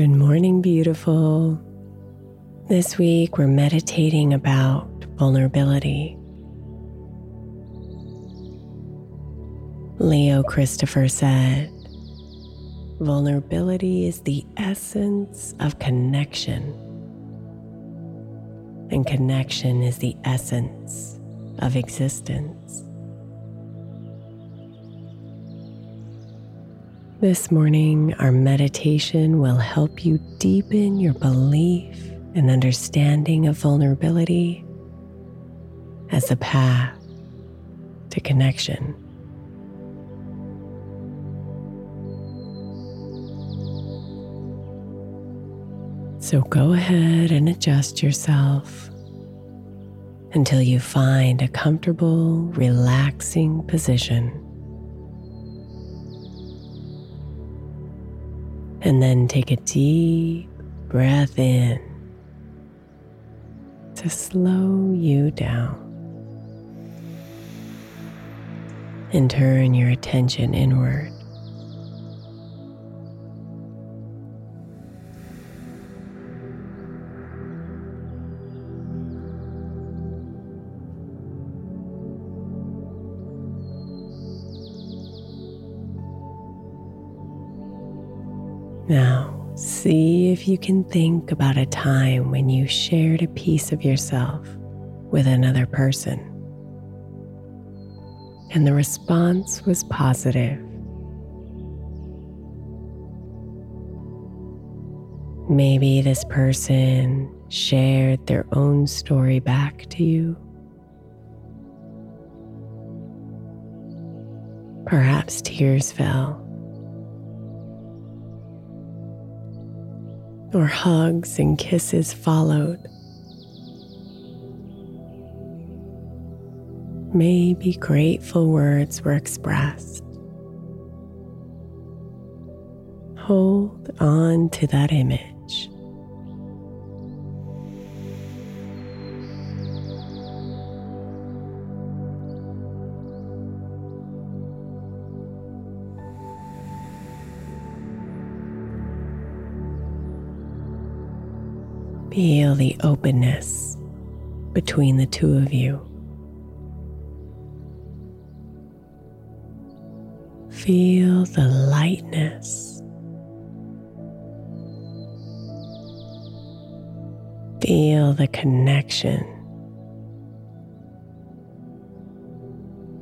Good morning, beautiful. This week we're meditating about vulnerability. Leo Christopher said, Vulnerability is the essence of connection, and connection is the essence of existence. This morning, our meditation will help you deepen your belief and understanding of vulnerability as a path to connection. So go ahead and adjust yourself until you find a comfortable, relaxing position. And then take a deep breath in to slow you down. And turn your attention inward. Now, see if you can think about a time when you shared a piece of yourself with another person. And the response was positive. Maybe this person shared their own story back to you. Perhaps tears fell. Or hugs and kisses followed. Maybe grateful words were expressed. Hold on to that image. Feel the openness between the two of you. Feel the lightness. Feel the connection.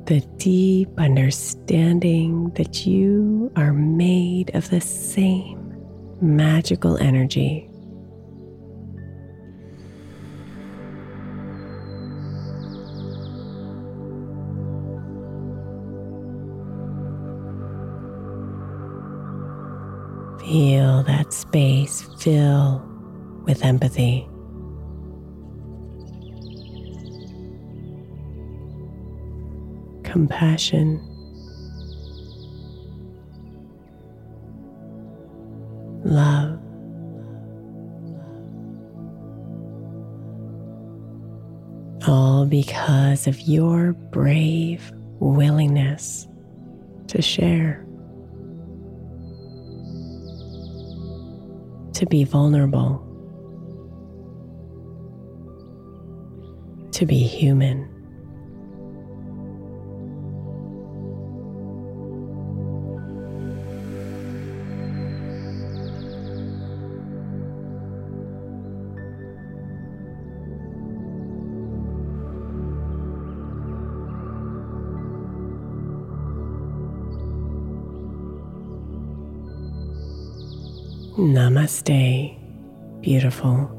The deep understanding that you are made of the same magical energy Feel that space fill with empathy. compassion, love. All because of your brave willingness to share, to be vulnerable, to be human. Namaste, beautiful.